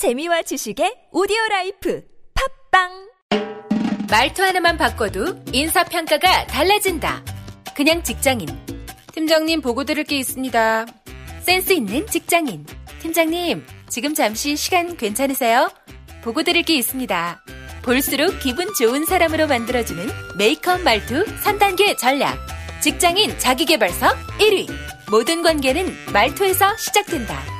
재미와 지식의 오디오 라이프 팟빵 말투 하나만 바꿔도 인사 평가가 달라진다. 그냥 직장인. 팀장님 보고 드릴 게 있습니다. 센스 있는 직장인. 팀장님, 지금 잠시 시간 괜찮으세요? 보고 드릴 게 있습니다. 볼수록 기분 좋은 사람으로 만들어주는 메이크업 말투 3단계 전략. 직장인 자기개발서 1위. 모든 관계는 말투에서 시작된다.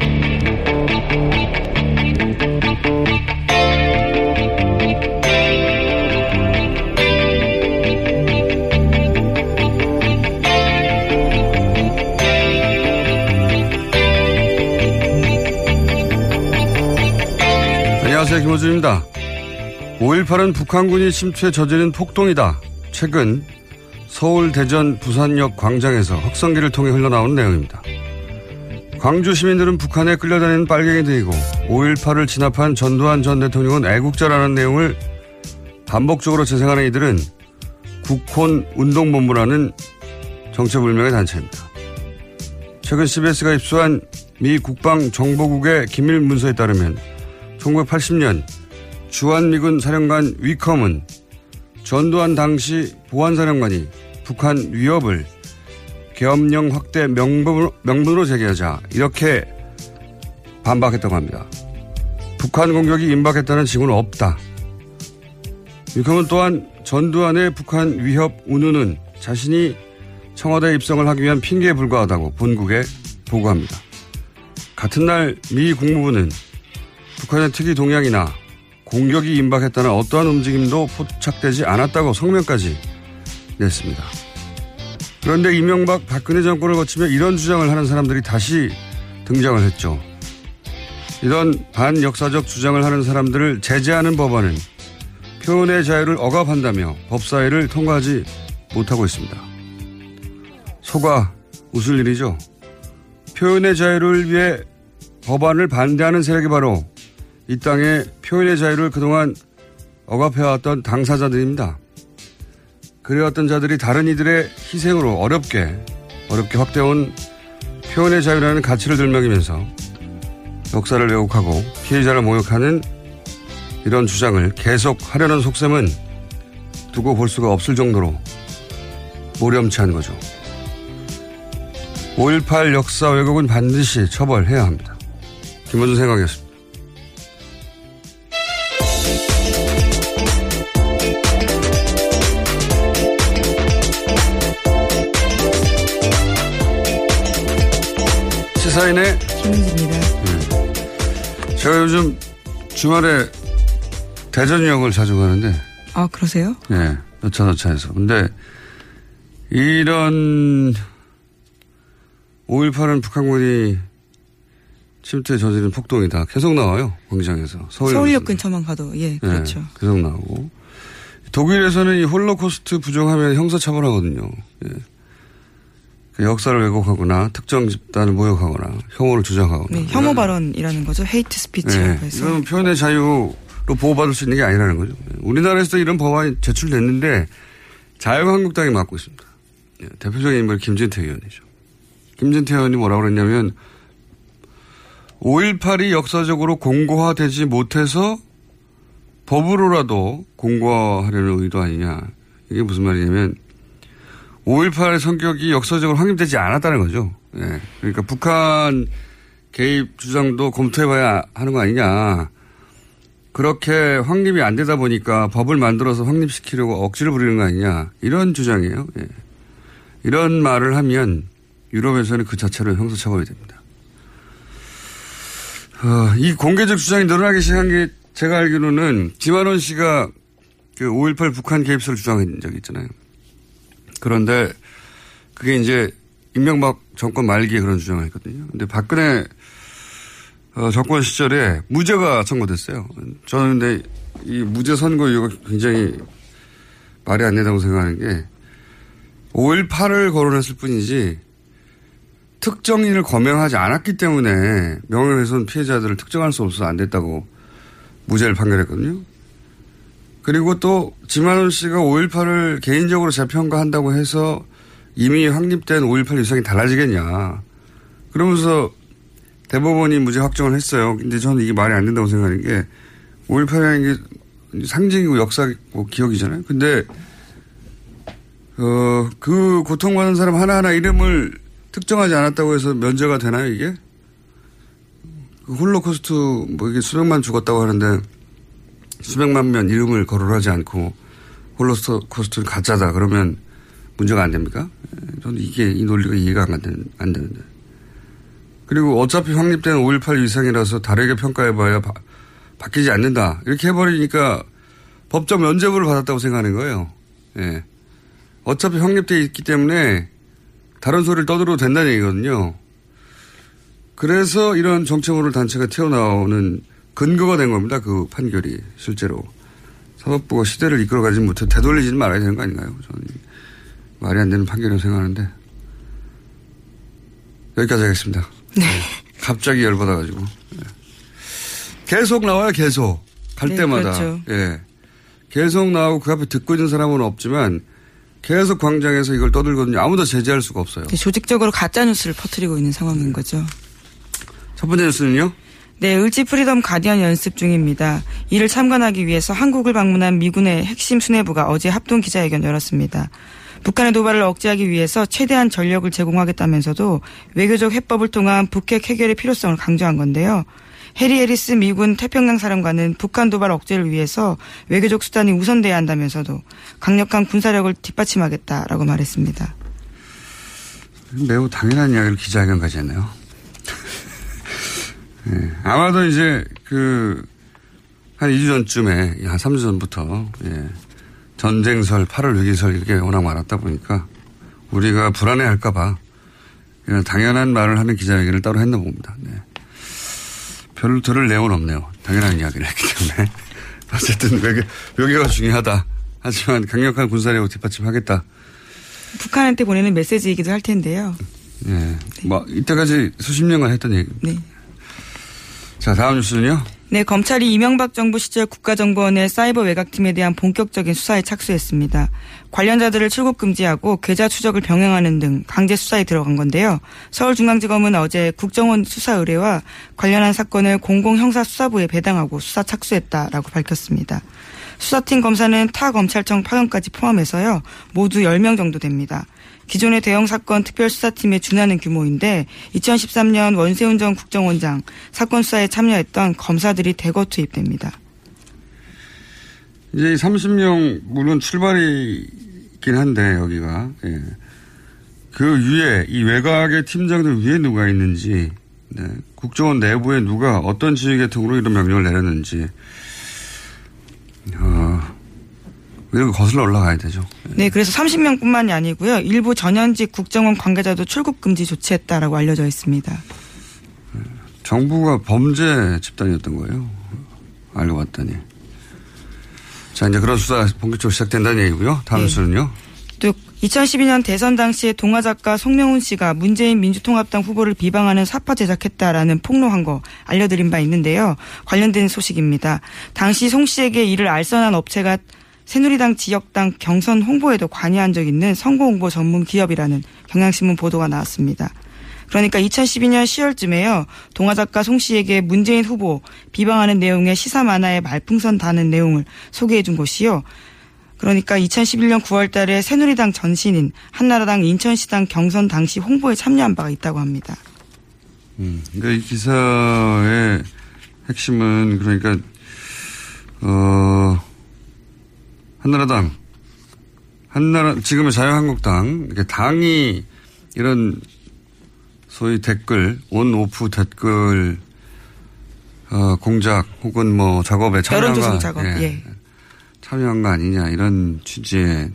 안녕하세요. 김호준입니다. 5.18은 북한군이 침투에 저지른 폭동이다. 최근 서울, 대전, 부산역 광장에서 확성기를 통해 흘러나온 내용입니다. 광주 시민들은 북한에 끌려다니는 빨갱이들이고 5.18을 진압한 전두환 전 대통령은 애국자라는 내용을 반복적으로 재생하는 이들은 국혼 운동본부라는 정체불명의 단체입니다. 최근 CBS가 입수한 미 국방정보국의 기밀 문서에 따르면 1980년 주한미군 사령관 위컴은 전두환 당시 보안사령관이 북한 위협을 계엄령 확대 명분으로, 명분으로 제기하자 이렇게 반박했다고 합니다. 북한 공격이 임박했다는 징후는 없다. 위컴은 또한 전두환의 북한 위협 운운은 자신이 청와대 입성을 하기 위한 핑계에 불과하다고 본국에 보고합니다. 같은 날 미 국무부는 북한의 특이 동향이나 공격이 임박했다는 어떠한 움직임도 포착되지 않았다고 성명까지 냈습니다. 그런데 이명박 박근혜 정권을 거치며 이런 주장을 하는 사람들이 다시 등장을 했죠. 이런 반역사적 주장을 하는 사람들을 제재하는 법안은 표현의 자유를 억압한다며 법사위를 통과하지 못하고 있습니다. 속아 웃을 일이죠. 표현의 자유를 위해 법안을 반대하는 세력이 바로 이 땅의 표현의 자유를 그동안 억압해왔던 당사자들입니다. 그래왔던 자들이 다른 이들의 희생으로 어렵게, 어렵게 확대온 표현의 자유라는 가치를 들먹이면서 역사를 왜곡하고 피해자를 모욕하는 이런 주장을 계속 하려는 속셈은 두고 볼 수가 없을 정도로 모렴치한 거죠. 5.18 역사 왜곡은 반드시 처벌해야 합니다. 김원준 생각이었습니다. 시사인의 김은지입니다. 제가 요즘 주말에 대전역을 자주 가는데 아, 그러세요? 예, 여차저차해서. 근데 이런 5.18은 북한군이 침투에 저지른 폭동이다. 계속 나와요. 광장에서. 서울역, 서울역 근처만 가도, 예, 그렇죠. 예, 계속 나오고. 독일에서는 이 홀로코스트 부정하면 형사처벌하거든요. 예. 그 역사를 왜곡하거나 특정 집단을 모욕하거나 혐오를 주장하거나 네, 혐오 발언이라는 거죠. hate speech라고 네, 해서. 이건 표현의 자유로 보호받을 수 있는 게 아니라는 거죠. 우리나라에서도 이런 법안이 제출됐는데 자유한국당이 막고 있습니다. 예, 대표적인 인물 김진태 의원이죠. 김진태 의원이 뭐라고 그랬냐면 5.18이 역사적으로 공고화되지 못해서 법으로라도 공고화하려는 의도 아니냐. 이게 무슨 말이냐면 5.18의 성격이 역사적으로 확립되지 않았다는 거죠. 예. 그러니까 북한 개입 주장도 검토해봐야 하는 거 아니냐. 그렇게 확립이 안 되다 보니까 법을 만들어서 확립시키려고 억지를 부리는 거 아니냐. 이런 주장이에요. 예. 이런 말을 하면 유럽에서는 그 자체로 형사처벌이 됩니다. 어, 이 공개적 주장이 늘어나기 시작한 게 제가 알기로는 지만원 씨가 그 5.18 북한 개입설을 주장한 적이 있잖아요. 그런데 그게 이제 임명박 정권 말기에 그런 주장을 했거든요. 근데 박근혜 어, 정권 시절에 무죄가 선고됐어요. 저는 근데 이 무죄 선고 이유가 굉장히 말이 안 된다고 생각하는 게 5.18을 거론했을 뿐이지 특정인을 거명하지 않았기 때문에 명예훼손 피해자들을 특정할 수 없어서 안 됐다고 무죄를 판결했거든요. 그리고 또 지만원 씨가 5.18을 개인적으로 재평가한다고 해서 이미 확립된 5.18 유상이 달라지겠냐. 그러면서 대법원이 무죄 확정을 했어요. 근데 저는 이게 말이 안 된다고 생각하는 게 5.18이라는 게 상징이고 역사고 기억이잖아요. 근데 어, 그 고통받는 사람 하나하나 이름을 특정하지 않았다고 해서 면제가 되나요, 이게? 그 홀로코스트, 뭐 이게 수백만 죽었다고 하는데 수백만 명 이름을 거론하지 않고 홀로코스트는 가짜다. 그러면 문제가 안 됩니까? 예, 저는 이게 이 논리가 이해가 안, 되는, 안 되는데. 그리고 어차피 확립된 5.18 이상이라서 다르게 평가해봐야 바, 바뀌지 않는다. 이렇게 해버리니까 법적 면죄부를 받았다고 생각하는 거예요. 예. 어차피 확립돼 있기 때문에 다른 소리를 떠들어도 된다는 얘기거든요. 그래서 이런 정체모를 단체가 튀어나오는 근거가 된 겁니다. 그 판결이 실제로. 사법부가 시대를 이끌어가지 못해 되돌리지는 말아야 되는 거 아닌가요? 저는 말이 안 되는 판결이라고 생각하는데. 여기까지 하겠습니다. 네. 갑자기 열받아가지고. 네. 계속 나와요, 계속. 갈 네, 때마다. 그렇죠. 예. 계속 나오고 그 앞에 듣고 있는 사람은 없지만 계속 광장에서 이걸 떠들거든요. 아무도 제재할 수가 없어요. 네, 조직적으로 가짜 뉴스를 퍼뜨리고 있는 상황인 거죠. 첫 번째 뉴스는요? 네, 을지 프리덤 가디언 연습 중입니다. 이를 참관하기 위해서 한국을 방문한 미군의 핵심 수뇌부가 어제 합동 기자회견 열었습니다. 북한의 도발을 억제하기 위해서 최대한 전력을 제공하겠다면서도 외교적 해법을 통한 북핵 해결의 필요성을 강조한 건데요. 해리 해리스 미군 태평양 사령관은 북한 도발 억제를 위해서 외교적 수단이 우선돼야 한다면서도 강력한 군사력을 뒷받침하겠다라고 말했습니다. 매우 당연한 이야기를 기자회견까지 했네요. 예, 아마도 이제 그, 한 2주 전쯤에, 한 3주 전부터, 예, 전쟁설, 8월 6일설 이렇게 워낙 많았다 보니까 우리가 불안해 할까봐 그냥 당연한 말을 하는 기자회견을 따로 했나 봅니다. 네. 별로 들을 내용은 없네요. 당연한 이야기를 했기 때문에. 어쨌든 외교, 외교가 중요하다. 하지만 강력한 군사력을 뒷받침하겠다. 북한한테 보내는 메시지이기도 할 텐데요. 예. 뭐, 이때까지 수십 년간 했던 얘기. 네. 자, 다음 뉴스는요? 네, 검찰이 이명박 정부 시절 국가정보원의 사이버 외곽팀에 대한 본격적인 수사에 착수했습니다. 관련자들을 출국 금지하고 계좌 추적을 병행하는 등 강제 수사에 들어간 건데요. 서울중앙지검은 어제 국정원 수사 의뢰와 관련한 사건을 공공형사수사부에 배당하고 수사 착수했다라고 밝혔습니다. 수사팀 검사는 타 검찰청 파견까지 포함해서요. 모두 10명 정도 됩니다. 기존의 대형 사건 특별수사팀에 준하는 규모인데 2013년 원세훈 전 국정원장 사건 수사에 참여했던 검사들이 대거 투입됩니다. 이제 30명 물론 출발이긴 한데 여기가 예. 그 위에 이 외곽의 팀장들 위에 누가 있는지 네. 국정원 내부에 누가 어떤 지휘계통으로 이런 명령을 내렸는지 어, 이렇게 거슬러 올라가야 되죠. 네, 그래서 30명뿐만이 아니고요. 일부 전현직 국정원 관계자도 출국 금지 조치했다라고 알려져 있습니다. 정부가 범죄 집단이었던 거예요. 알고 봤더니. 자, 이제 그런 수사 본격적으로 시작된다는 얘기고요. 다음 네. 수는요? 또 2012년 대선 당시에 동화 작가 송명훈 씨가 문재인 민주통합당 후보를 비방하는 사파 제작했다라는 폭로한 거 알려드린 바 있는데요. 관련된 소식입니다. 당시 송 씨에게 이를 알선한 업체가 새누리당 지역당 경선 홍보에도 관여한 적 있는 선거 홍보 전문 기업이라는 경향신문 보도가 나왔습니다. 그러니까 2012년 10월쯤에요. 동화 작가 송 씨에게 문재인 후보 비방하는 내용의 시사 만화에 말풍선 다는 내용을 소개해 준 곳이요. 그러니까 2011년 9월 달에 새누리당 전신인 한나라당 인천시당 경선 당시 홍보에 참여한 바가 있다고 합니다. 음, 그러니까 이 기사의 핵심은 그러니까 어 한나라당 한나라 지금의 자유한국당 이렇게 당이 이런 소위 댓글 온 오프 댓글 어, 공작 혹은 뭐 작업에 참여한 여론조사 작업 예. 예. 참여한 거 아니냐 이런 취지의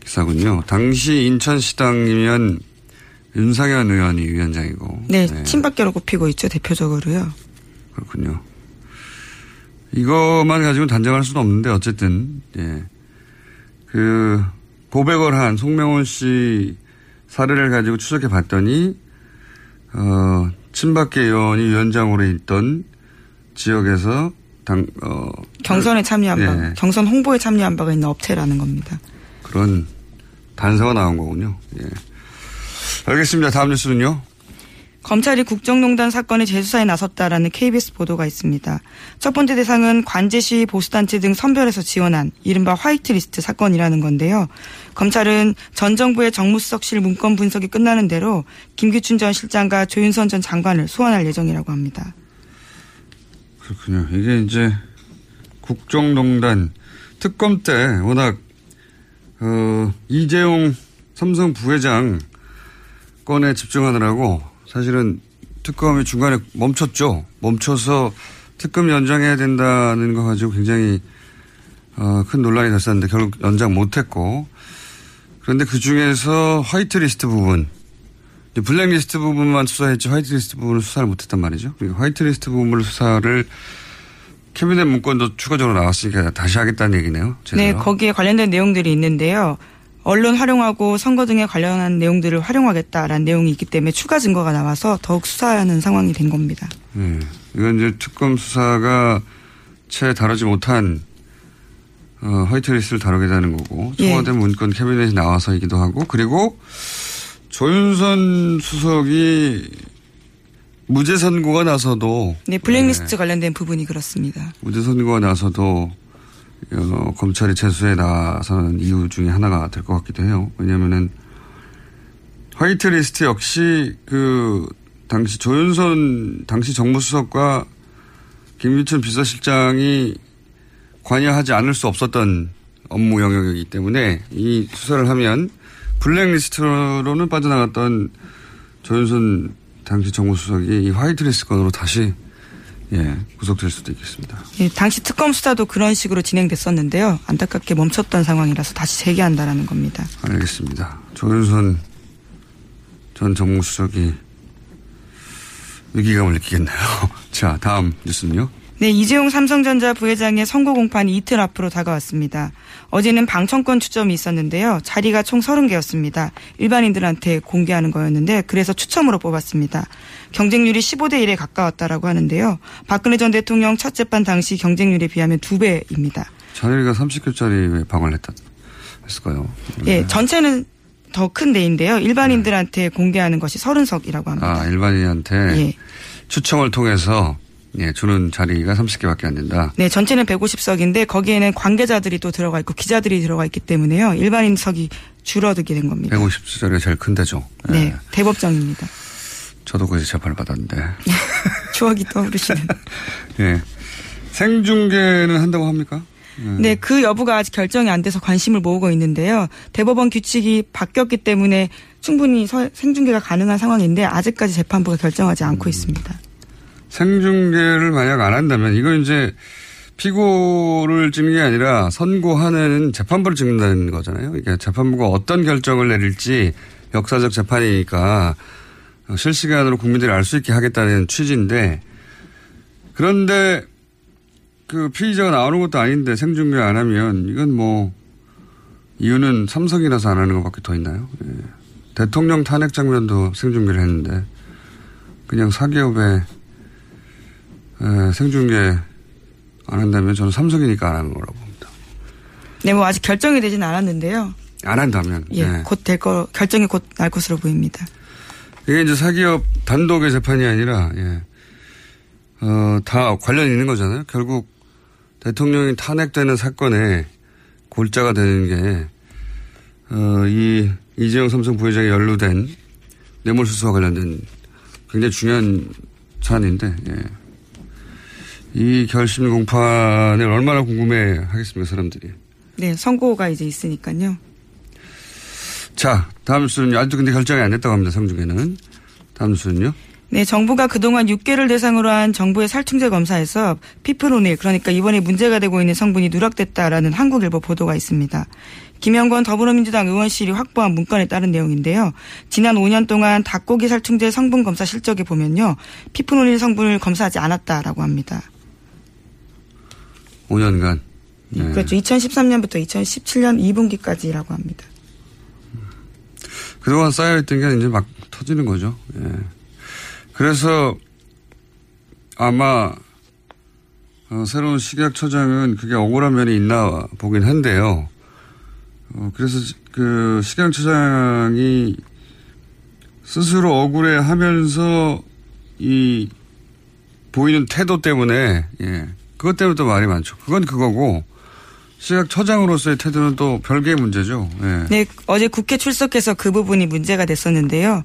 기사군요. 당시 인천시당이면 윤상현 의원이 위원장이고. 네, 네. 친박계로 꼽히고 있죠 대표적으로요. 그렇군요. 이것만 가지고 단정할 수는 없는데 어쨌든 예. 그 고백을 한 송명훈 씨 사례를 가지고 추적해 봤더니 어 친박계 의원이 위원장으로 있던 지역에서 당, 어. 경선에 참여한 예. 바, 경선 홍보에 참여한 바가 있는 업체라는 겁니다. 그런 단서가 나온 거군요. 예. 알겠습니다. 다음 뉴스는요. 검찰이 국정농단 사건의 재수사에 나섰다라는 KBS 보도가 있습니다. 첫 번째 대상은 관제시 보수단체 등 선별해서 지원한 이른바 화이트리스트 사건이라는 건데요. 검찰은 전 정부의 정무수석실 문건 분석이 끝나는 대로 김기춘 전 실장과 조윤선 전 장관을 소환할 예정이라고 합니다. 그렇군요. 이게 이제 국정농단 특검 때 워낙 어, 이재용 삼성 부회장 건에 집중하느라고 사실은 특검이 중간에 멈췄죠. 멈춰서 특검 연장해야 된다는 거 가지고 굉장히 어, 큰 논란이 됐었는데 결국 연장 못했고 그런데 그 중에서 화이트리스트 부분 블랙리스트 부분만 수사했지 화이트리스트 부분을 수사를 못했단 말이죠. 그리고 화이트리스트 부분을 수사를 캐비넷 문건도 추가적으로 나왔으니까 다시 하겠다는 얘기네요. 제대로. 네, 거기에 관련된 내용들이 있는데요. 언론 활용하고 선거 등에 관련한 내용들을 활용하겠다라는 내용이 있기 때문에 추가 증거가 나와서 더욱 수사하는 상황이 된 겁니다. 네. 이건 이제 특검 수사가 채 다루지 못한 어, 화이트리스트를 다루게 되는 거고 청와대 예. 문건 캐비넷이 나와서이기도 하고 그리고 조윤선 수석이 무죄 선고가 나서도 네 블랙리스트 네. 관련된 부분이 그렇습니다. 무죄 선고가 나서도 어, 검찰이 재수에 나서는 이유 중에 하나가 될 것 같기도 해요. 왜냐하면은 화이트리스트 역시 그 당시 조윤선 당시 정무수석과 김민철 비서실장이 관여하지 않을 수 없었던 업무 영역이기 때문에 이 수사를 하면 블랙리스트로는 빠져나갔던 조윤선 당시 정무수석이 이 화이트리스트 건으로 다시 예, 구속될 수도 있겠습니다. 예, 당시 특검 수사도 그런 식으로 진행됐었는데요. 안타깝게 멈췄던 상황이라서 다시 재개한다라는 겁니다. 알겠습니다. 조윤선 전 정무수석이 위기감을 느끼겠네요. 자, 다음 뉴스는요. 네, 이재용 삼성전자 부회장의 선거 공판이 이틀 앞으로 다가왔습니다. 어제는 방청권 추첨이 있었는데요. 자리가 총 30개였습니다. 일반인들한테 공개하는 거였는데 그래서 추첨으로 뽑았습니다. 경쟁률이 15대 1에 가까웠다라고 하는데요. 박근혜 전 대통령 첫 재판 당시 경쟁률에 비하면 2배입니다. 자리가 30개짜리 왜 방을 했다 했을까요? 예, 네, 전체는 더 큰 데인데요. 일반인들한테 공개하는 것이 30석이라고 합니다. 아, 일반인한테 예. 추첨을 통해서 예, 주는 자리가 30개밖에 안 된다. 네, 전체는 150석인데 거기에는 관계자들이 또 들어가 있고 기자들이 들어가 있기 때문에요. 일반인석이 줄어들게 된 겁니다. 150석이 제일 큰 데죠. 네, 네 대법정입니다. 저도 거기서 재판을 받았는데. 추억이 떠오르시는. 네. 생중계는 한다고 합니까? 네. 네, 그 여부가 아직 결정이 안 돼서 관심을 모으고 있는데요. 대법원 규칙이 바뀌었기 때문에 충분히 생중계가 가능한 상황인데 아직까지 재판부가 결정하지 않고 음. 있습니다. 생중계를 만약 안 한다면 이건 이제 피고를 찍는 게 아니라 선고하는 재판부를 찍는다는 거잖아요. 이게 재판부가 어떤 결정을 내릴지 역사적 재판이니까 실시간으로 국민들이 알 수 있게 하겠다는 취지인데 그런데 그 피의자가 나오는 것도 아닌데 생중계 안 하면 이건 뭐 이유는 삼성이라서 안 하는 것밖에 더 있나요? 예. 대통령 탄핵 장면도 생중계를 했는데 그냥 사기업에 에, 생중계 안 한다면 저는 삼성이니까 안 하는 거라고 봅니다. 네, 뭐 아직 결정이 되진 않았는데요. 안 한다면. 예, 네. 곧될 거, 결정이 곧 날 것으로 보입니다. 이게 이제 사기업 단독의 재판이 아니라, 예. 어, 다 관련이 있는 거잖아요. 결국 대통령이 탄핵되는 사건에 골자가 되는 게, 어, 이 이재용 삼성 부회장에 연루된 뇌물수수와 관련된 굉장히 중요한 사안인데, 예. 이 결심 공판을 얼마나 궁금해 하겠습니까, 사람들이. 네, 선고가 이제 있으니까요. 자, 다음 수는요. 아직도 근데 결정이 안 됐다고 합니다, 성중에는. 다음 수는요. 네, 정부가 그동안 6개를 대상으로 한 정부의 살충제 검사에서 피프로닐, 그러니까 이번에 문제가 되고 있는 성분이 누락됐다라는 한국일보 보도가 있습니다. 김영권 더불어민주당 의원실이 확보한 문건에 따른 내용인데요. 지난 5년 동안 닭고기 살충제 성분 검사 실적에 보면요. 피프로닐 성분을 검사하지 않았다라고 합니다. 5년간. 네. 그렇죠. 2013년부터 2017년 2분기까지라고 합니다. 그동안 쌓여있던 게 이제 막 터지는 거죠. 예. 그래서 아마 어, 새로운 식약처장은 그게 억울한 면이 있나 보긴 한데요. 어, 그래서 그 식약처장이 스스로 억울해 하면서 이 보이는 태도 때문에 예. 그것 때문에 또 말이 많죠. 그건 그거고 식약처장으로서의 태도는 또 별개의 문제죠. 예. 네, 어제 국회 출석해서 그 부분이 문제가 됐었는데요.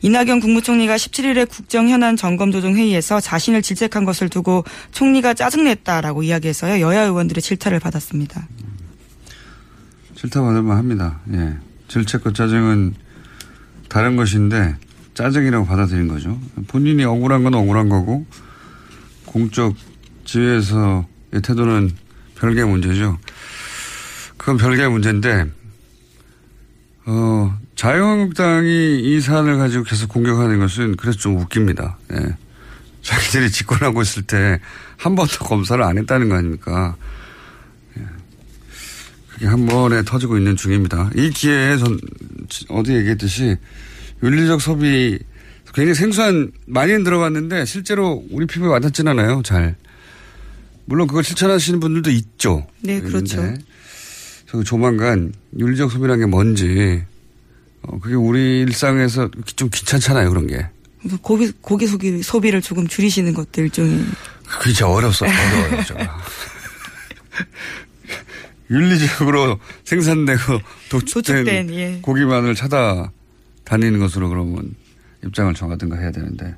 이낙연 국무총리가 17일에 국정 현안 점검 조정 회의에서 자신을 질책한 것을 두고 총리가 짜증냈다라고 이야기해서요. 여야 의원들의 질타를 받았습니다. 질타 받을만 합니다. 예. 질책과 짜증은 다른 것인데 짜증이라고 받아들인 거죠. 본인이 억울한 건 억울한 거고 공적 지위에서의 태도는 별개의 문제죠. 그건 별개의 문제인데 어, 자유한국당이 이 사안을 가지고 계속 공격하는 것은 그래서 좀 웃깁니다. 예. 자기들이 집권하고 있을 때 한 번도 검사를 안 했다는 거 아닙니까? 예. 그게 한 번에 터지고 있는 중입니다. 이 기회에 전 어디 얘기했듯이 윤리적 소비 굉장히 생소한 많이는 들어봤는데 실제로 우리 피부에 와닿진 않아요. 잘. 물론 그걸 실천하시는 분들도 있죠. 네, 그렇죠. 저 조만간 윤리적 소비라는 게 뭔지 어, 그게 우리 일상에서 좀 귀찮잖아요 그런 게. 고기, 고기 소비, 소비를 조금 줄이시는 것도 일종의. 그게 진짜 어렵어 어려워요. 제가. 윤리적으로 생산되고 도축된, 도축된, 예. 고기만을 찾아 다니는 것으로 그러면 입장을 정하든가 해야 되는데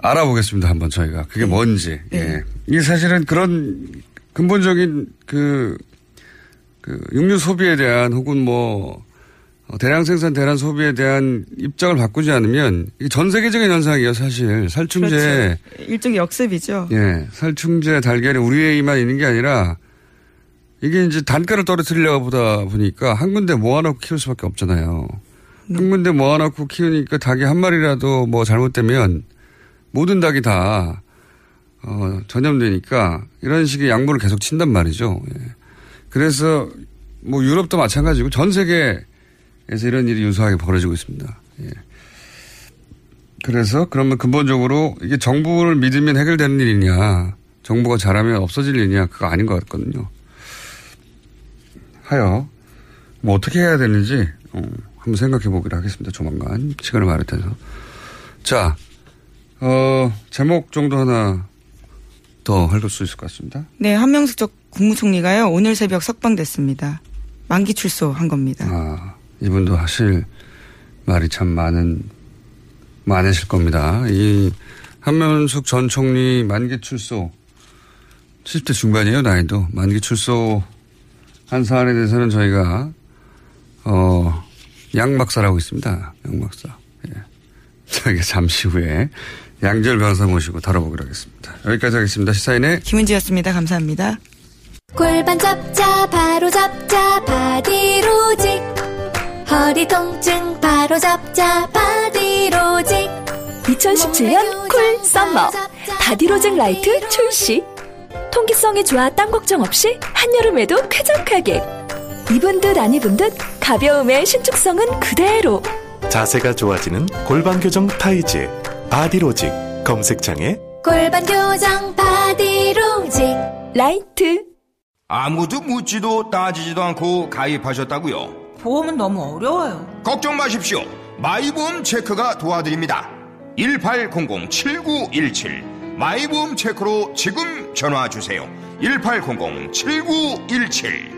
알아보겠습니다 한번 저희가 그게 뭔지. 예. 이게 사실은 그런 근본적인 그, 그 육류 소비에 대한 혹은 뭐 어, 대량 생산 대량 소비에 대한 입장을 바꾸지 않으면 이게 전 세계적인 현상이에요 사실 살충제 그렇죠. 일종의 역습이죠. 예 살충제 달걀이 우리에만 있는 게 아니라 이게 이제 단가를 떨어뜨리려고 보다 보니까 한 군데 모아놓고 키울 수밖에 없잖아요. 한 군데 모아놓고 키우니까 닭이 한 마리라도 뭐 잘못되면 모든 닭이 다 어, 전염되니까 이런 식의 양보를 계속 친단 말이죠. 예. 그래서 뭐 유럽도 마찬가지고 전 세계에서 이런 일이 유사하게 벌어지고 있습니다. 예. 그래서 그러면 근본적으로 이게 정부를 믿으면 해결되는 일이냐, 정부가 잘하면 없어질 일이냐, 그거 아닌 것 같거든요. 하여 뭐 어떻게 해야 되는지 어, 한번 생각해 보기로 하겠습니다. 조만간 시간을 마련해서. 자, 어, 제목 정도 하나 더할수 있을 것 같습니다. 네, 한명숙 전 국무총리가요, 오늘 새벽 석방됐습니다. 만기 출소한 겁니다. 아, 이분도 하실 말이 참 많은, 많으실 겁니다. 이 한명숙 전 총리 만기 출소, 70대 중반이에요, 나이도. 만기 출소 한 사안에 대해서는 저희가, 어, 양박사라고 있습니다. 양박사. 예. 저희가 잠시 후에 양절 변호사 모시고 다뤄보기로 하겠습니다. 여기까지 하겠습니다. 시사인의 김은지였습니다. 감사합니다. 골반 잡자 바로 잡자 바디로직 허리 통증 바로 잡자 바디로직 2017년 cool summer 바디로직 라이트 출시 통기성이 좋아 땀 걱정 없이 한여름에도 쾌적하게 입은 듯 안 입은 듯 가벼움의 신축성은 그대로. 자세가 좋아지는 골반 교정 타이즈 바디로직 검색창에 골반 교정 바디로직 라이트. 아무도 묻지도 따지지도 않고 가입하셨다고요? 보험은 너무 어려워요. 걱정 마십시오. 마이보험 체크가 도와드립니다. 1800-7917 마이보험 체크로 지금 전화 주세요. 1800-7917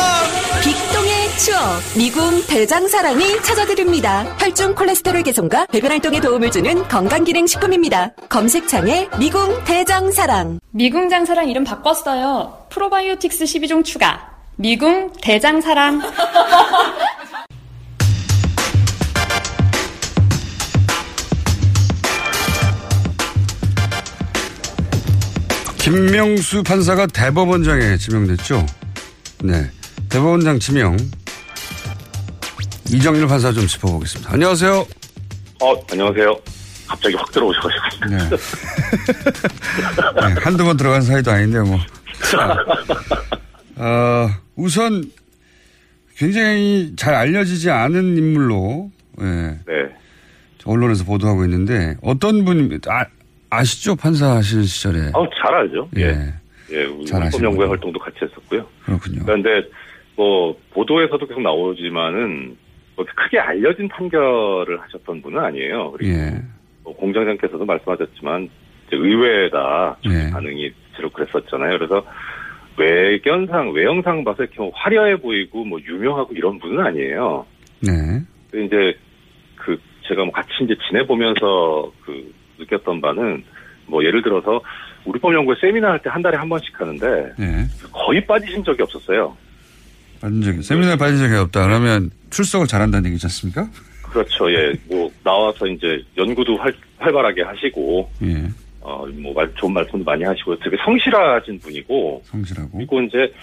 추억 미궁 대장사랑이 찾아드립니다. 혈중 콜레스테롤 개선과 배변 활동에 도움을 주는 건강기능식품입니다. 검색창에 미궁 대장사랑 미궁 장사랑 이름 바꿨어요. 프로바이오틱스 12종 추가. 미궁 대장사랑. 김명수 판사가 대법원장에 지명됐죠. 네. 대법원장 지명. 이정일 판사 좀 짚어보겠습니다. 안녕하세요. 어, 안녕하세요. 갑자기 확 들어오셔가지고. 네. 네, 한두 번 들어간 사이도 아닌데, 뭐. 자, 어, 우선 굉장히 잘 알려지지 않은 인물로, 예. 네. 언론에서 보도하고 있는데, 어떤 분이, 아, 아시죠? 판사 하실 시절에. 아, 잘 알죠. 예. 예, 아시는군요. 헌법연구회 활동도 같이 했었고요. 그렇군요. 그런데 뭐 보도에서도 계속 나오지만은 뭐 크게 알려진 판결을 하셨던 분은 아니에요. 그리고 예. 뭐 공장장께서도 말씀하셨지만 의외다 예. 반응이 주로 그랬었잖아요. 그래서 외견상 외형상 봐서 이렇게 뭐 화려해 보이고 뭐 유명하고 이런 분은 아니에요. 네. 근데 이제 그 제가 뭐 같이 이제 지내보면서 그 느꼈던 바는 뭐 예를 들어서 우리 법 연구회 세미나 할 때 한 달에 한 번씩 하는데 네. 거의 빠지신 적이 없었어요. 빠진 적이, 세미나에 빠진 적이 없다. 그러면 출석을 잘한다는 얘기지 않습니까? 그렇죠. 예. 뭐 나와서 이제 연구도 활, 활발하게 하시고 예. 어뭐 좋은 말씀도 많이 하시고 되게 성실하신 분이고 성실하고. 그리고 이제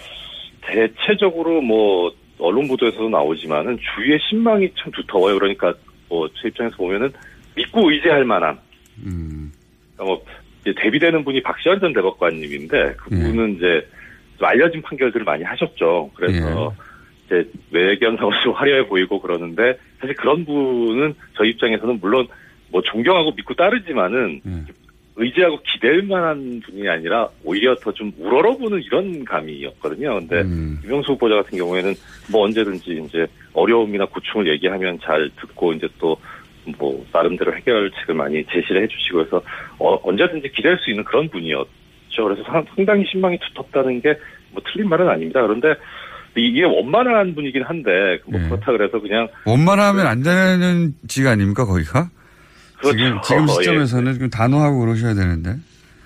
대체적으로 뭐 언론 보도에서도 나오지만은 주위의 신망이 참 두터워요. 그러니까 뭐제 입장에서 보면은 믿고 의지할 만한 음. 그러니까 뭐 이제 데뷔되는 분이 박시환 전 대법관님인데 그분은 이제 좀 알려진 판결들을 많이 하셨죠. 그래서 이제 외견상으로 좀 화려해 보이고 그러는데 사실 그런 분은 저희 입장에서는 물론 뭐 존경하고 믿고 따르지만은 의지하고 기댈 만한 분이 아니라 오히려 더 좀 우러러보는 이런 감이었거든요. 근데 김영수 후보자 같은 경우에는 뭐 언제든지 이제 어려움이나 고충을 얘기하면 잘 듣고 이제 또 뭐 나름대로 해결책을 많이 제시를 해주시고 해서 어, 언제든지 기댈 수 있는 그런 분이었 죠. 그래서 상- 상당히 신망이 두텁다는 게 뭐 틀린 말은 아닙니다. 그런데 이게 원만한 분이긴 한데 뭐 그렇다 그래서 그냥 원만하면 안 되는 직 아닙니까, 거기가? 그렇죠. 지금, 지금 예. 시점에서는 좀 단호하고 그러셔야 되는데.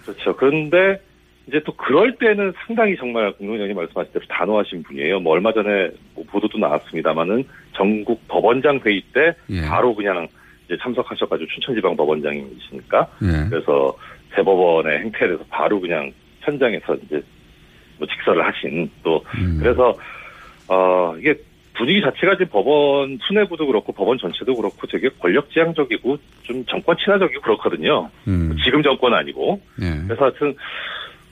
그렇죠. 그런데 이제 또 그럴 때는 상당히 정말 공동장님 말씀하신 대로 단호하신 분이에요. 뭐 얼마 전에 뭐 보도도 나왔습니다만은 전국 법원장 회의 때 예. 바로 그냥 이제 참석하셔가지고 춘천지방 법원장이시니까 예. 그래서 대법원의 행태에 대해서 바로 그냥 현장에서 이제 뭐 직설을 하신 또 음. 그래서 어 이게 분위기 자체가 지금 법원 수뇌부도 그렇고 법원 전체도 그렇고 되게 권력지향적이고 좀 정권 친화적이고 그렇거든요. 음. 지금 정권 아니고 예. 그래서 하여튼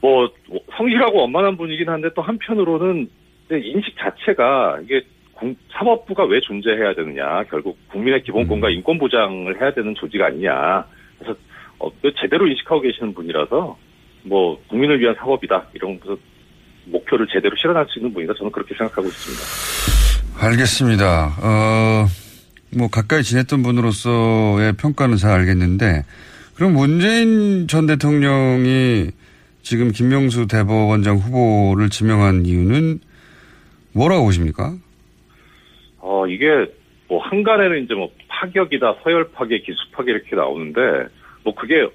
뭐 성실하고 원만한 분이긴 한데 또 한편으로는 인식 자체가 이게 공- 사법부가 왜 존재해야 되느냐 결국 국민의 기본권과 음. 인권 보장을 해야 되는 조직 아니냐 그래서 어, 그 제대로 인식하고 계시는 분이라서 뭐 국민을 위한 사법이다 이런 그 목표를 제대로 실현할 수 있는 분이다 저는 그렇게 생각하고 있습니다. 알겠습니다. 어, 뭐, 가까이 지냈던 분으로서의 평가는 잘 알겠는데, 그럼 문재인 전 대통령이 지금 김명수 대법원장 후보를 지명한 이유는 뭐라고 보십니까? 어, 이게, 뭐, 한간에는 이제 뭐, 파격이다, 서열 파괴, 기수 파괴 이렇게 나오는데, 뭐, 그게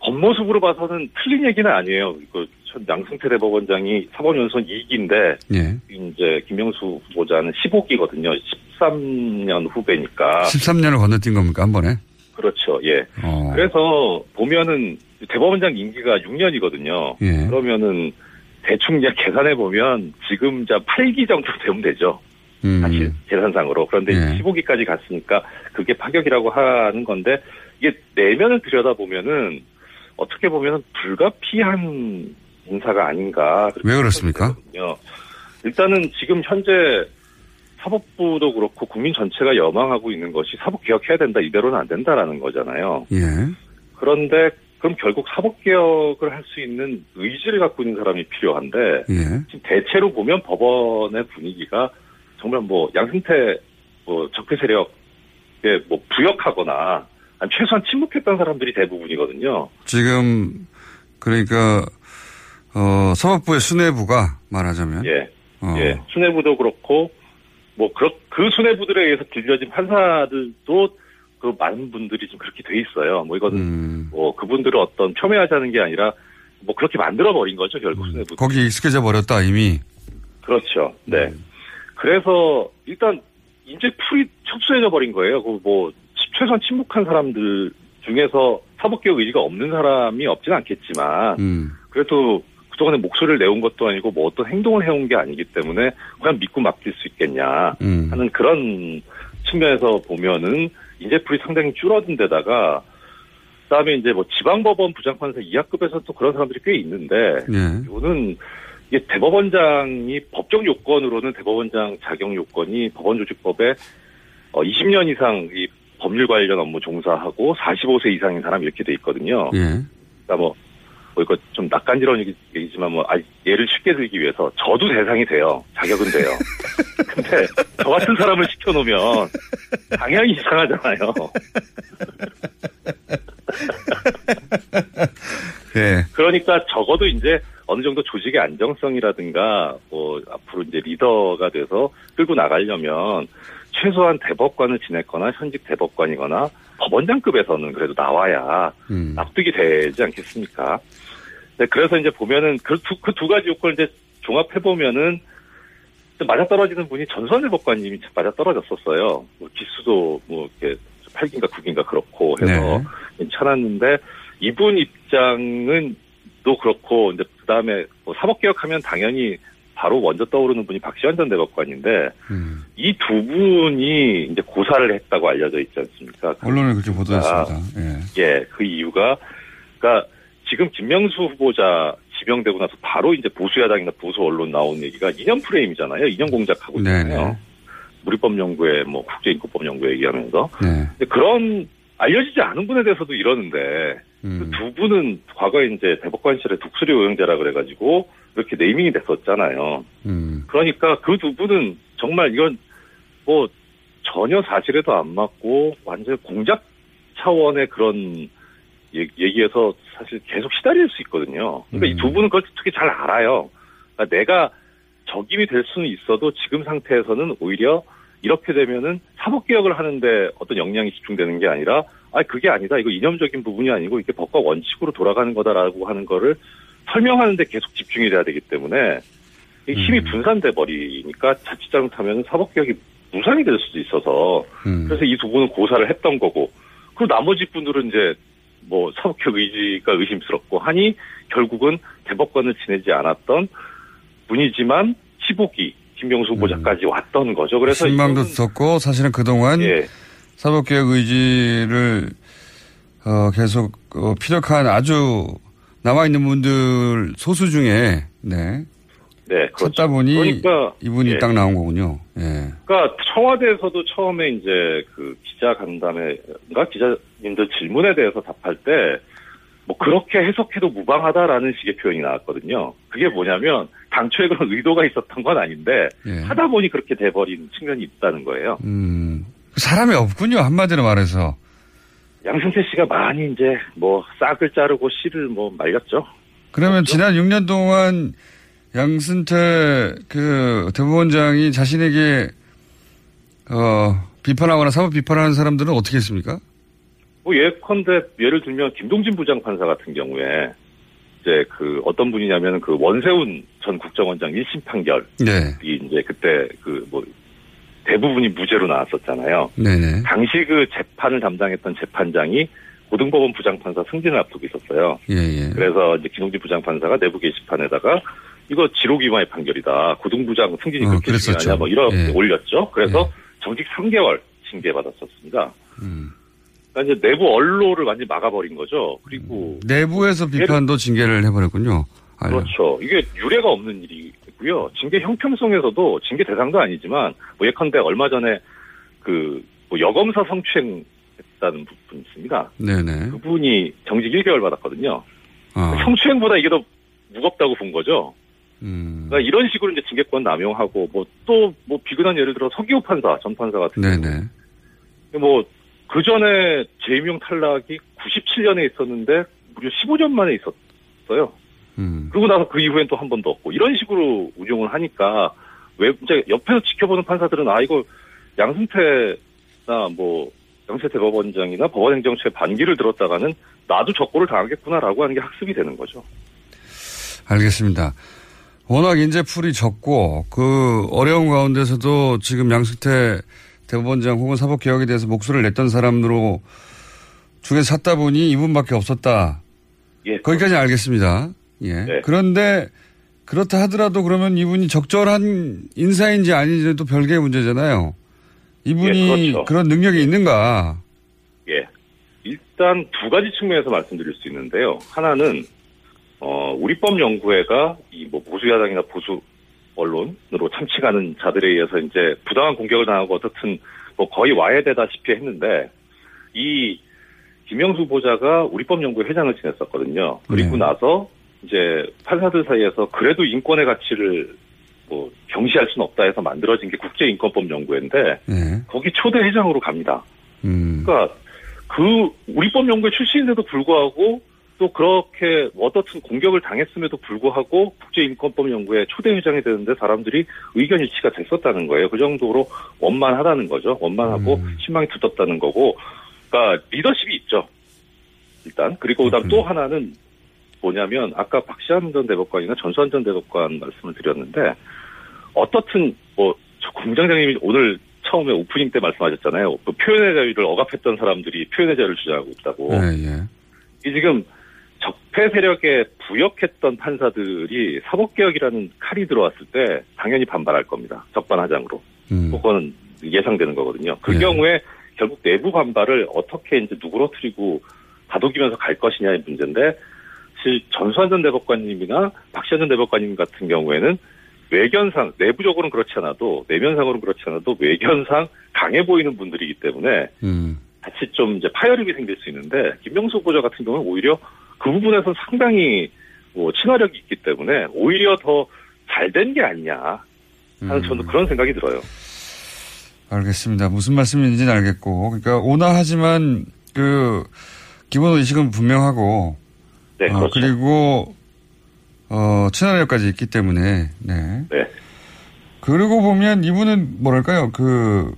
겉모습으로 봐서는 틀린 얘기는 아니에요. 그, 전 양승태 대법원장이 사법연수원 2기인데 예. 이제 김명수 후보자는 15기거든요. 13년 후배니까. 13년을 건너뛴 겁니까, 한 번에? 그렇죠. 예. 어. 그래서 보면은 대법원장 임기가 6년이거든요. 예. 그러면은 대충 그냥 계산해 보면 지금 자 8기 정도 되면 되죠. 음. 사실 계산상으로. 그런데 예. 15기까지 갔으니까 그게 파격이라고 하는 건데 이게 내면을 들여다 보면은 어떻게 보면은 불가피한 인사가 아닌가. 왜 그렇습니까? 거든요. 일단은 지금 현재 사법부도 그렇고 국민 전체가 여망하고 있는 것이 사법 개혁해야 된다 이대로는 안 된다라는 거잖아요. 예. 그런데 그럼 결국 사법 개혁을 할 수 있는 의지를 갖고 있는 사람이 필요한데 예. 지금 대체로 보면 법원의 분위기가 정말 뭐 양승태 뭐 적폐 세력에 뭐 부역하거나 아니 최소한 침묵했던 사람들이 대부분이거든요. 지금, 그러니까, 어, 사법부의 수뇌부가 말하자면. 예. 어. 예. 수뇌부도 그렇고 뭐 그, 그 수뇌부들에 의해서 길려진 판사들도 그 많은 분들이 좀 그렇게 돼 있어요. 뭐 이거는 음. 뭐 그분들을 어떤 폄훼하자는 게 아니라 뭐 그렇게 만들어 버린 거죠 결국 수뇌부. 거기 익숙해져 버렸다, 이미. 그렇죠. 네. 음. 그래서 일단 이제 풀이 척수해져 버린 거예요. 그뭐 최소한 침묵한 사람들 중에서 사법개혁 의지가 없는 사람이 없진 않겠지만 음. 그래도 그동안에 목소리를 내온 것도 아니고 뭐 어떤 행동을 해온 게 아니기 때문에 그냥 믿고 맡길 수 있겠냐 음. 하는 그런 측면에서 보면은 인재풀이 상당히 줄어든 데다가 그다음에 이제 뭐 지방법원 부장판사 이하급에서 또 그런 사람들이 꽤 있는데 예. 이거는 이게 대법원장이 법적 요건으로는 대법원장 자격 요건이 법원조직법에 어 20년 이상 이 법률 관련 업무 종사하고 45세 이상인 사람 이렇게 돼 있거든요. 예. 그러니까 뭐, 뭐 이거 좀 낯간지러운 얘기- 얘기지만 뭐 아, 예를 쉽게 들기 위해서 저도 대상이 돼요. 자격은 돼요. 근데 저 같은 사람을 시켜놓으면 당연히 이상하잖아요. 예. 그러니까 적어도 이제 어느 정도 조직의 안정성이라든가 뭐 앞으로 이제 리더가 돼서 끌고 나가려면 최소한 대법관을 지냈거나 현직 대법관이거나 법원장급에서는 그래도 나와야 음. 납득이 되지 않겠습니까? 네, 그래서 이제 보면은 그두 그 두 가지 요건을 이제 종합해 보면은 맞아 떨어지는 분이 전선 대법관님이 맞아 떨어졌었어요. 뭐 기수도 뭐 이렇게 8기인가 9기인가 그렇고 해서 괜찮았는데 이분 입장은 또 그렇고 이제 그다음에 뭐 사법개혁하면 당연히 바로 먼저 떠오르는 분이 박시환 전 대법관인데 음. 이두 분이 이제 고사를 했다고 알려져 있지 않습니까? 언론에 그렇게 보도했습니다. 예. 예, 그 이유가, 그러니까 지금 김명수 후보자 지명되고 나서 바로 이제 보수야당이나 보수 언론 나온 얘기가 이념 프레임이잖아요. 이념 공작하고 있잖아요. 네네. 무리법연구회, 뭐 국제인권법연구회 얘기하면서. 네. 그런 알려지지 않은 분에 대해서도 이러는데 음. 그 두 분은 과거에 이제 대법관실의 독수리 오영제라 그래가지고 이렇게 네이밍이 됐었잖아요. 음. 그러니까 그 두 분은 정말 이건 뭐 전혀 사실에도 안 맞고 완전 공작 차원의 그런 얘- 얘기에서 사실 계속 시달릴 수 있거든요. 그러니까 이두 분은 그걸 특히 잘 알아요. 그러니까 내가 적임이 될 수는 있어도 지금 상태에서는 오히려 이렇게 되면은 사법개혁을 하는데 어떤 역량이 집중되는 게 아니라 아 그게 아니다 이거 이념적인 부분이 아니고 이게 법과 원칙으로 돌아가는 거다라고 하는 거를 설명하는데 계속 집중이 돼야 되기 때문에 이 힘이 분산돼 버리니까 자칫 잘못하면 사법개혁이 무산이 될 수도 있어서 음. 그래서 이 두 분은 고사를 했던 거고 그리고 나머지 분들은 이제 뭐 사법개혁 의지가 의심스럽고 하니 결국은 대법관을 지내지 않았던 분이지만 15기 김명수 후보자까지 왔던 거죠. 그래서 신망도 있었고 사실은 그동안 예. 사법개혁 의지를 어, 계속 어, 피력한 아주 남아있는 분들 소수 중에 네. 네, 그렇죠. 찾다 보니 그러니까 이분이 예. 딱 나온 거군요. 예. 그러니까 청와대에서도 처음에 이제 그 기자 간담회인가 기자님들 질문에 대해서 답할 때 뭐 그렇게 해석해도 무방하다라는 식의 표현이 나왔거든요. 그게 뭐냐면 당초에 그런 의도가 있었던 건 아닌데 예. 하다 보니 그렇게 돼버린 측면이 있다는 거예요. 음. 사람이 없군요. 한마디로 말해서. 양승태 씨가 많이 이제 뭐 싹을 자르고 씨를 뭐 말렸죠. 그러면 지난 6년 동안 양승태 그 대법원장이 자신에게 어, 비판하거나 사법 비판하는 사람들은 어떻게 했습니까? 뭐 예컨대 예를 들면 김동진 부장 판사 같은 경우에 이제 이제 그 어떤 분이냐면 그 원세훈 전 국정원장 1심 판결이 네. 이제 그때 그 뭐 대부분이 무죄로 나왔었잖아요. 네네. 당시 그 재판을 담당했던 재판장이 고등법원 부장판사 승진을 앞두고 있었어요. 예, 예. 그래서 이제 김홍진 부장판사가 내부 게시판에다가 이거 위반의 판결이다. 고등부장 승진이 어, 그렇게. 중요하냐 뭐 이렇게 예. 올렸죠. 그래서 정직 3개월 징계 받았었습니다. 음. 그러니까 이제 내부 언로를 완전히 막아버린 거죠. 그리고 내부에서 비판도 징계를 해버렸군요. 그렇죠. 이게 유례가 없는 일이 고요. 징계 형평성에서도 징계 대상도 아니지만 뭐 예컨대 얼마 전에 그 뭐 여검사 성추행했다는 부분 있습니다. 네네. 그분이 정직 1개월 받았거든요. 어. 성추행보다 이게 더 무겁다고 본 거죠. 음. 그러니까 이런 식으로 이제 징계권 남용하고 뭐또뭐 비근한 예를 들어 서기호 판사 전 판사 같은 네네. 뭐그 전에 재임용 탈락이 97년에 있었는데 무려 15년 만에 있었어요. 음. 그러고 나서 그 이후엔 또 한 번도 없고 이런 식으로 운용을 하니까 왜 이제 옆에서 지켜보는 판사들은 아 이거 양승태나 뭐 양승태 대법원장이나 법원행정처의 반기를 들었다가는 나도 적고를 당하겠구나라고 하는 게 학습이 되는 거죠. 알겠습니다. 워낙 인재풀이 적고 그 어려운 가운데서도 지금 양승태 대법원장 혹은 사법개혁에 대해서 목소리를 냈던 사람으로 중에 찾다 보니 이분밖에 없었다. 예. 거기까지 알겠습니다. 예. 네. 그런데 그렇다 하더라도 그러면 이분이 적절한 인사인지 아닌지는 또 별개의 문제잖아요. 이분이 예, 그렇죠. 그런 능력이 있는가? 예. 일단 두 가지 측면에서 말씀드릴 수 있는데요. 하나는 어 우리법 연구회가 이 뭐 보수 야당이나 보수 언론으로 참칭하는 자들에 의해서 이제 부당한 공격을 당하고 어떻든 뭐 거의 와해되다시피 했는데 이 김영수 보좌가 우리법 연구회 회장을 지냈었거든요. 그리고 네. 나서 이제 판사들 사이에서 그래도 인권의 가치를 뭐 경시할 수는 없다 해서 만들어진 게 국제인권법 연구회인데 네. 거기 초대 회장으로 갑니다. 음. 그러니까 그 우리법 연구회 출신인데도 불구하고 또 그렇게 어떻든 공격을 당했음에도 불구하고 국제인권법 연구회 초대 회장이 되는데 사람들이 의견 일치가 됐었다는 거예요. 그 정도로 원만하다는 거죠. 원만하고 신망이 두텁다는 거고, 그러니까 리더십이 있죠. 일단 그리고 그다음 또 하나는 뭐냐면 아까 박시환 전 대법관이나 전수환 전 대법관 말씀을 드렸는데 어떻든 뭐저 공장장님이 오늘 처음에 오프닝 때 말씀하셨잖아요. 그 표현의 자유를 억압했던 사람들이 표현의 자유를 주장하고 있다고. 예, 예. 이 지금 적폐 세력에 부역했던 판사들이 사법개혁이라는 칼이 들어왔을 때 당연히 반발할 겁니다. 적반하장으로. 음. 그거는 예상되는 거거든요. 그 예. 경우에 결국 내부 반발을 어떻게 이제 누그러뜨리고 다독이면서 갈 것이냐의 문제인데 전수환 전 대법관님이나 박시환 전 대법관님 같은 경우에는 외견상 내부적으로는 그렇지 않아도 내면상으로는 그렇지 않아도 외견상 강해 보이는 분들이기 때문에 음. 같이 좀 이제 파열음이 생길 수 있는데 김명수 보좌 같은 경우는 오히려 그 부분에서 상당히 뭐 친화력이 있기 때문에 오히려 더 잘 된 게 아니냐 하는 저는 그런 생각이 들어요. 알겠습니다. 무슨 말씀인지는 알겠고, 그러니까 온화하지만 그 기본 의식은 분명하고, 네, 어, 그렇죠. 그리고 어 친화력까지 있기 때문에, 네. 네. 그러고 보면 이분은 뭐랄까요, 그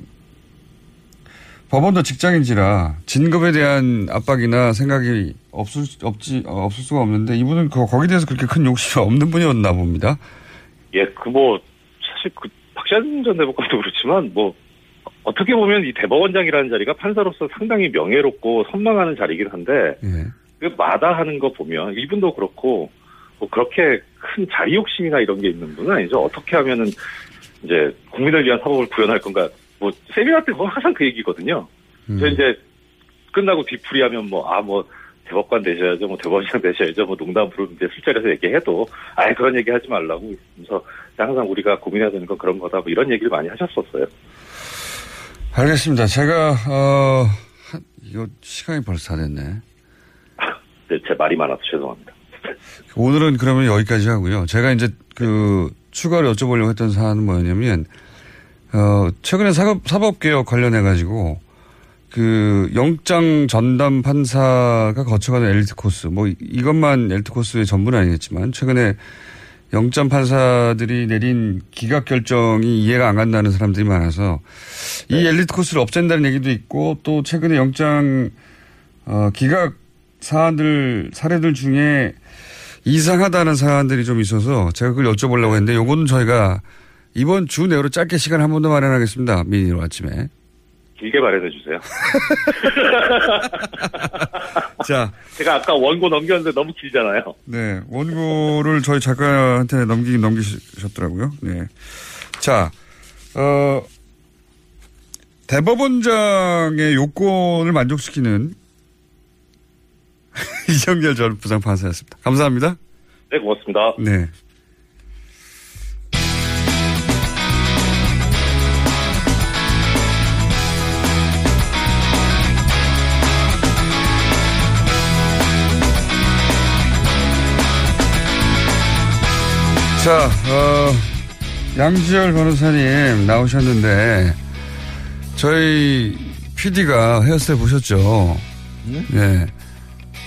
법원도 직장인지라 진급에 대한 압박이나 생각이 없을 수- 없지 어, 없을 수가 없는데 이분은 그 거기에 대해서 그렇게 큰 욕심이 없는 분이었나 봅니다. 예, 그 뭐 사실 그 박시환 전 대법관도 그렇지만 뭐 어떻게 보면 이 대법원장이라는 자리가 판사로서 상당히 명예롭고 선망하는 자리긴 한데 예. 그 마다하는 거 보면 이분도 그렇고 뭐 그렇게 큰 자리 욕심이나 이런 게 있는 분은 아니죠. 어떻게 하면은 이제 국민을 위한 사법을 구현할 건가. 뭐 세미나 때 보면 항상 그 얘기거든요. 저 이제 끝나고 뒤풀이하면 뭐 아뭐 대법관 되셔야죠, 뭐 대법원장 되셔야죠, 뭐 농담으로 이제 술자리에서 얘기해도 아 그런 얘기 하지 말라고. 그래서 항상 우리가 고민해야 되는 건 그런 거다. 뭐 이런 얘기를 많이 하셨었어요. 알겠습니다. 제가 어 한- 이거 시간이 벌써 다 됐네. 네, 제 말이 많아서 죄송합니다. 오늘은 그러면 여기까지 하고요. 제가 이제 그 추가로 여쭤보려고 했던 사안은 뭐였냐면, 어, 최근에 사법, 사법개혁 관련해가지고, 그 영장 전담 판사가 거쳐가는 엘리트 코스, 뭐 이- 이것만 엘리트 코스의 전부는 아니겠지만, 최근에 영장 판사들이 내린 기각 결정이 이해가 안 간다는 사람들이 많아서, 이 엘리트 코스를 없앤다는 얘기도 있고, 또 최근에 영장, 어, 기각 사안들, 사례들 중에 이상하다는 사안들이 좀 있어서 제가 그걸 여쭤보려고 했는데 요거는 저희가 이번 주 내로 짧게 시간 한 번 더 마련하겠습니다. 미니로 아침에. 길게 마련해 주세요. 자. 제가 아까 원고 넘겼는데 너무 길잖아요. 네. 원고를 저희 작가한테 넘기긴 넘기셨더라고요. 네. 자, 어, 대법원장의 요건을 만족시키는 이정결 전 부장 판사였습니다. 감사합니다. 네, 고맙습니다. 네. 자, 어, 양지열 변호사님 나오셨는데, 저희 PD가 헤어스타일 보셨죠? 네.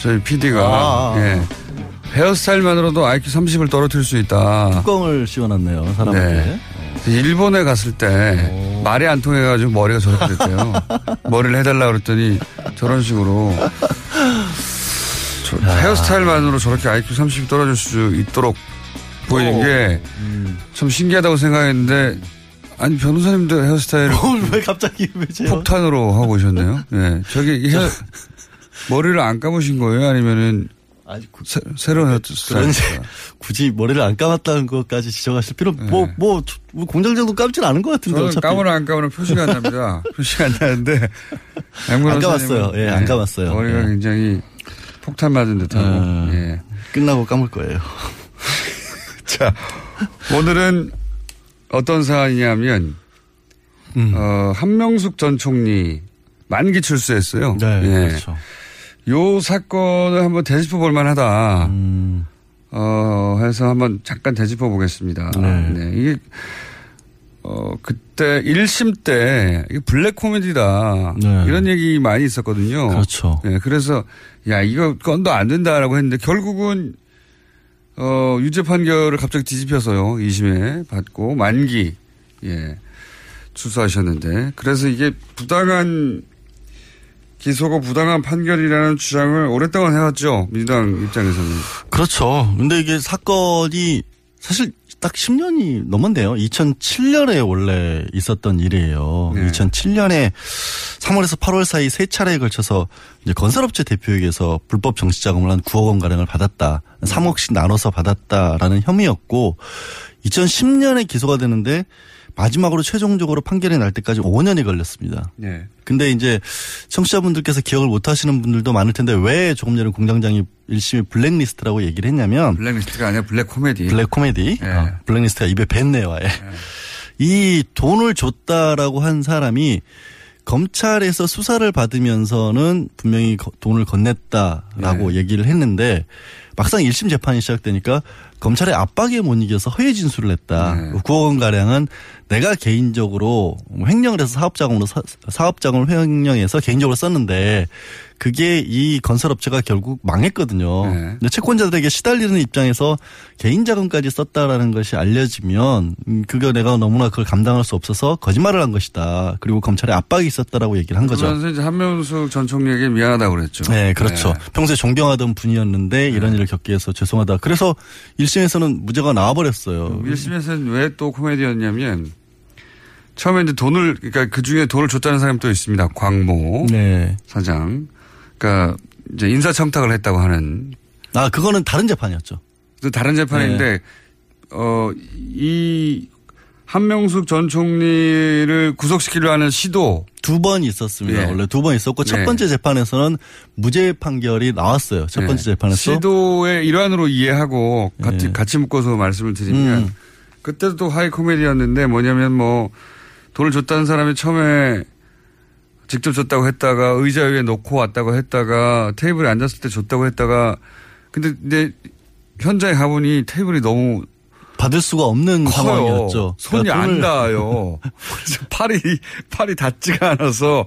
저희 PD가, 아. 예. 헤어스타일만으로도 IQ 30을 떨어뜨릴 수 있다. 뚜껑을 씌워놨네요, 사람한테. 네. 일본에 갔을 때 말이 안 통해가지고 머리가 저렇게 됐대요. 머리를 해달라 그랬더니 저런 식으로 저- 헤어스타일만으로 저렇게 IQ 30이 떨어질 수 있도록 보이는 게 참 신기하다고 생각했는데 아니 변호사님도 헤어스타일을 왜 갑자기 왜 제요? 폭탄으로 하고 오셨네요. 네. 저기 헤어, 머리를 안 감으신 거예요? 아니면은 아니, 새, 새로운? 그런 굳이 머리를 안 감았다는 것까지 지적하실 필요 뭐, 뭐, 뭐 공장장도 감진 않은 것 같은데 저는 어차피 감으나 안 감으나 표시가 안 납니다. 표시가 안 나는데. 안 감았어요. 예, 안 감았어요. 머리가 예. 굉장히 폭탄 맞은 듯하고. 어, 예. 끝나고 감을 거예요. 자, 오늘은 어떤 사안이냐면, 음. 어, 한명숙 전 총리 만기 출소했어요. 네, 예. 그렇죠. 요 사건을 한번 되짚어 볼 만하다. 음. 어, 해서 한번 잠깐 되짚어 보겠습니다. 네. 이게, 어, 그때 1심 때, 이게 블랙 코미디다. 네. 이런 얘기 많이 있었거든요. 그렇죠. 예, 그래서, 야, 이거 건도 안 된다라고 했는데, 결국은, 어, 유죄 판결을 갑자기 뒤집혀서요. 2심에 받고, 만기, 예, 출소하셨는데. 그래서 이게 부당한 기소고 부당한 판결이라는 주장을 오랫동안 해왔죠. 민주당 입장에서는. 그렇죠. 근데 이게 사건이 사실 딱 10년이 넘었네요. 2007년에 원래 있었던 일이에요. 네. 2007년에 3월에서 8월 사이 세 차례에 걸쳐서 건설업체 대표에게서 불법 정치자금을 한 9억 원 가량을 받았다. 3억씩 나눠서 받았다라는 혐의였고 2010년에 기소가 되는데 마지막으로 최종적으로 판결이 날 때까지 5년이 걸렸습니다. 네. 근데 이제 청취자분들께서 기억을 못 하시는 분들도 많을 텐데 왜 조금 전에 공장장이 1심이 블랙리스트라고 얘기를 했냐면 블랙리스트가 아니라 블랙 코미디. 블랙 코미디. 예. 어, 블랙리스트가 입에 뱄네요, 아예. 이 돈을 줬다라고 한 사람이 검찰에서 수사를 받으면서는 분명히 거- 돈을 건넸다라고 네. 얘기를 했는데 막상 1심 재판이 시작되니까 검찰의 압박에 못 이겨서 허위 진술을 했다. 네. 9억 원 가량은 내가 개인적으로 횡령을 해서 사업자금으로 사, 사업자금을 횡령해서 개인적으로 썼는데 그게 이 건설업체가 결국 망했거든요. 네. 근데 채권자들에게 시달리는 입장에서 개인 자금까지 썼다라는 것이 알려지면 음, 그거 내가 너무나 그걸 감당할 수 없어서 거짓말을 한 것이다. 그리고 검찰에 압박이 있었다라고 얘기를 한 거죠. 그러면서 이제 한명숙 전 총리에게 미안하다고 그랬죠. 네, 그렇죠. 평소에 존경하던 분이었는데 이런 일을 겪게 해서 죄송하다. 그래서 1심에서는 무죄가 나와버렸어요. 1심에서는 왜 또 코미디였냐면 처음에 이제 돈을 그러니까 그 중에 돈을 줬다는 사람이 또 있습니다. 광모 네. 사장. 그러니까 이제 인사청탁을 했다고 하는 아, 그거는 다른 재판이었죠. 또 다른 재판인데 어이 한명숙 전 총리를 구속시키려 하는 시도 두 번 있었습니다. 예. 원래 두 번 있었고 첫 네. 번째 재판에서는 무죄 판결이 나왔어요. 첫 번째 네. 재판에서 시도의 일환으로 이해하고 같이 예. 같이 묶어서 말씀을 드리면 음. 그때도 또 하이 코미디였는데 뭐냐면 뭐 돈을 줬다는 사람이 처음에 직접 줬다고 했다가 의자 위에 놓고 왔다고 했다가 테이블에 앉았을 때 줬다고 했다가 근데 근데 현장에 가보니 테이블이 너무 받을 수가 없는 커요. 상황이었죠. 손이 그러니까 안 닿아요. 팔이 팔이 닿지가 않아서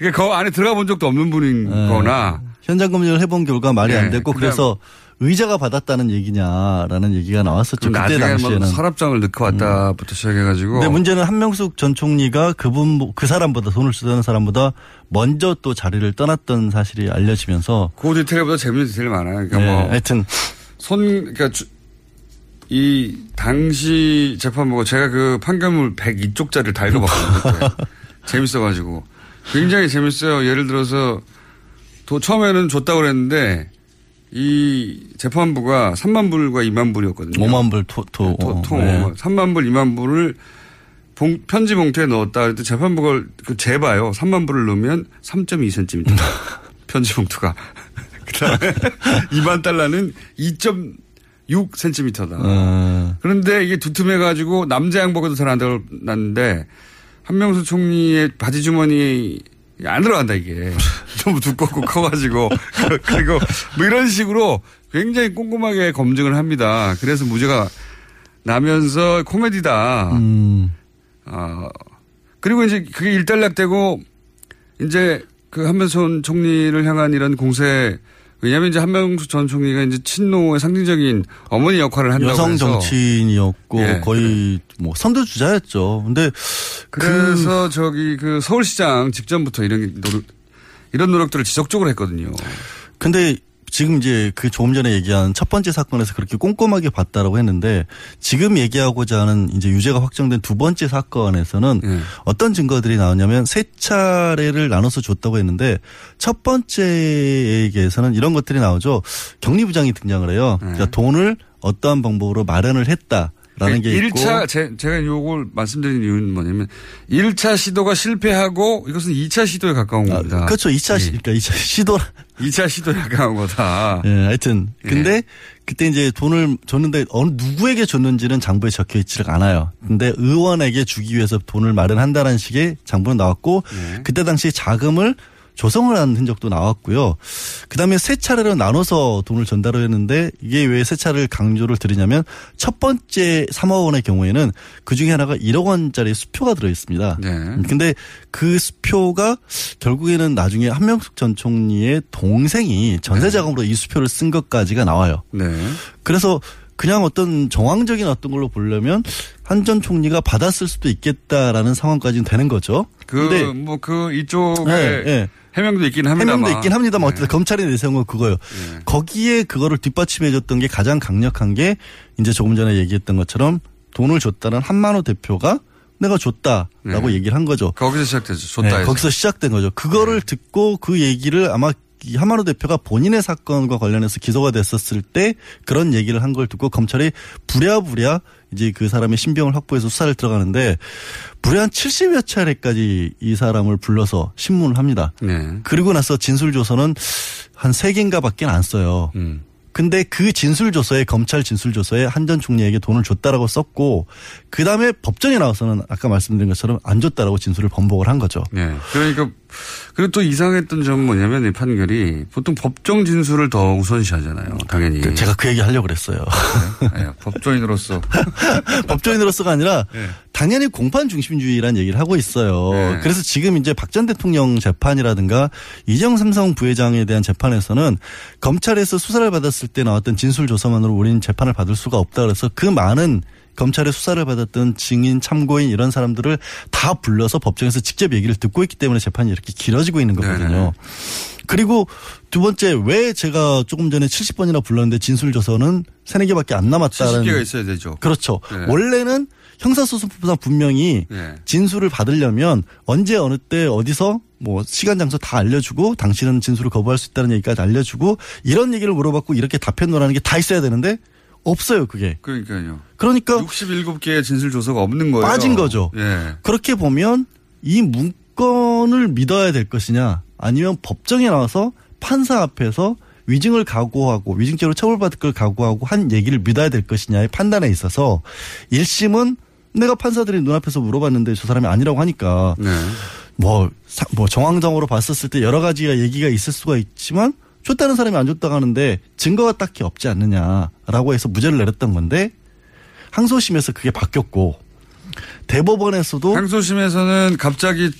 이게 그 안에 들어가 본 적도 없는 분인 네. 거나 현장 검증을 해본 결과 말이 네, 안 됐고 그래서 의자가 받았다는 얘기냐라는 얘기가 나왔었죠. 좀 그때 당시에는. 음. 서랍장을 넣고 왔다부터 시작해가지고 근데 문제는 한명숙 전 총리가 그분 그 사람보다 돈을 쓰던 사람보다 먼저 또 자리를 떠났던 사실이 알려지면서 그 디테일보다 재밌는 디테일 많아요. 그러니까 네, 뭐 하여튼 손, 그러니까 주- 이 당시 재판부가 제가 그 판결문 102쪽짜리를 다 읽어봤거든요. 재밌어가지고 굉장히 재밌어요. 예를 들어서 도 처음에는 줬다고 그랬는데 이 재판부가 3만 불과 2만 불이었거든요. 5만 불 토, 토. 통, 어, 통 네. 3만 불, 2만 불을 봉- 편지 봉투에 넣었다. 그랬더니 재판부가 그 재봐요. 3만 불을 넣으면 3.2cm. 편지 봉투가. 그 다음에 2만 달러는 2.6cm다. 어. 그런데 이게 두툼해가지고 남자 양복에도 잘 안 들어갔는데 한명수 총리의 바지 주머니 안 들어간다 이게 너무 두껍고 커가지고 그리고 뭐 이런 식으로 굉장히 꼼꼼하게 검증을 합니다. 그래서 무죄가 나면서 코미디다. 음. 아 그리고 이제 그게 일단락되고 이제 그 한명수 총리를 향한 이런 공세 왜냐하면 이제 한명수 전 총리가 이제 친노의 상징적인 어머니 역할을 한다고 여성 정치인이었고 예, 거의 뭐 선두 주자였죠. 근데 그래서 저기 그 서울시장 직전부터 이런 노력 이런 노력들을 지속적으로 했거든요. 근데 지금 이제 그 조금 전에 얘기한 첫 번째 사건에서 그렇게 꼼꼼하게 봤다라고 했는데 지금 얘기하고자 하는 이제 유죄가 확정된 두 번째 사건에서는 예. 어떤 증거들이 나오냐면 세 차례를 나눠서 줬다고 했는데 첫 번째에게서는 이런 것들이 나오죠. 격리부장이 등장을 해요. 그러니까 돈을 어떠한 방법으로 마련을 했다 라는 게 있고 1차 제, 제가 요걸 말씀드린 이유는 뭐냐면 1차 시도가 실패하고 이것은 2차 시도에 가까운 겁니다. 그렇죠. 2차 시, 그러니까 2차 시도 2차 시도에 가까운 거다. 예, 하여튼 근데 그때 이제 돈을 줬는데 어느 누구에게 줬는지는 장부에 적혀 있지를 않아요. 근데 의원에게 주기 위해서 돈을 마련한다는 식의 장부는 나왔고 그때 당시 자금을 조성을 한 흔적도 나왔고요. 그다음에 세 차례로 나눠서 돈을 전달을 했는데 이게 왜 세 차례를 강조를 드리냐면 첫 번째 3억 원의 경우에는 그 중에 하나가 1억 원짜리 수표가 들어 있습니다. 음, 근데 그 수표가 결국에는 나중에 한명숙 전 총리의 동생이 전세 자금으로 이 수표를 쓴 것까지가 나와요. 네. 그래서 그냥 어떤 정황적인 어떤 걸로 보려면 한 전 총리가 받았을 수도 있겠다라는 상황까지는 되는 거죠. 근데 그뭐그 이쪽에 네, 네. 해명도 있긴 합니다만. 해명도 있긴 합니다만 어쨌든 검찰이 내세운 건 그거예요. 거기에 그거를 뒷받침해줬던 게 가장 강력한 게 이제 조금 전에 얘기했던 것처럼 돈을 줬다는 한만호 대표가 내가 줬다라고 네. 얘기를 한 거죠. 거기서 시작되죠. 줬다 네. 거기서 시작된 거죠. 그거를 듣고 그 얘기를 아마 이 하마노 대표가 본인의 사건과 관련해서 기소가 됐었을 때 그런 얘기를 한 걸 듣고 검찰이 부랴부랴 이제 그 사람의 신병을 확보해서 수사를 들어가는데 무려 한 70여 차례까지 이 사람을 불러서 신문을 합니다. 네. 그리고 나서 진술 조서는 한세 개인가 밖에 안 써요. 음. 근데 그 진술 조서에 검찰 진술 조서에 한 전 총리에게 돈을 줬다라고 썼고 그 다음에 법정에 나와서는 아까 말씀드린 것처럼 안 줬다라고 진술을 번복을 한 거죠. 네. 그러니까 그리고 또 이상했던 점은 뭐냐면 이 판결이 보통 법정 진술을 더 우선시하잖아요. 당연히. 그 제가 그 얘기 하려고 그랬어요. 네, 법조인으로서 법조인으로서가 아니라 네. 당연히 공판 중심주의라는 얘기를 하고 있어요. 네. 그래서 지금 이제 박 전 대통령 재판이라든가 이정 삼성 부회장에 대한 재판에서는 검찰에서 수사를 받았을 때 나왔던 진술 조사만으로 우리는 재판을 받을 수가 없다 그래서 그 많은 검찰의 수사를 받았던 증인, 참고인 이런 사람들을 다 불러서 법정에서 직접 얘기를 듣고 있기 때문에 재판이 이렇게 길어지고 있는 거거든요. 그리고 두 번째 왜 제가 조금 전에 70번이나 불렀는데 진술 조서는 세네 개밖에 안 남았다는 70개가 있어야 되죠. 그렇죠. 네. 원래는 형사소송법상 분명히 네. 진술을 받으려면 언제 어느 때 어디서 뭐 시간 장소 다 알려주고 당신은 진술을 거부할 수 있다는 얘기까지 알려주고 이런 얘기를 물어봤고 이렇게 답변 노라는 게 다 있어야 되는데 없어요 그게. 그러니까요. 그러니까 67개의 진술 조서가 없는 거예요. 빠진 거죠. 예. 그렇게 보면 이 문건을 믿어야 될 것이냐 아니면 법정에 나와서 판사 앞에서 위증을 각오하고 위증죄로 처벌받을 걸 각오하고 한 얘기를 믿어야 될 것이냐의 판단에 있어서 1심은 내가 판사들이 눈앞에서 물어봤는데 저 사람이 아니라고 하니까 네. 뭐, 사- 뭐 정황적으로 봤었을 때 여러 가지 얘기가 있을 수가 있지만 줬다는 사람이 안 줬다고 하는데 증거가 딱히 없지 않느냐라고 해서 무죄를 내렸던 건데 항소심에서 그게 바뀌었고 대법원에서도 항소심에서는 갑자기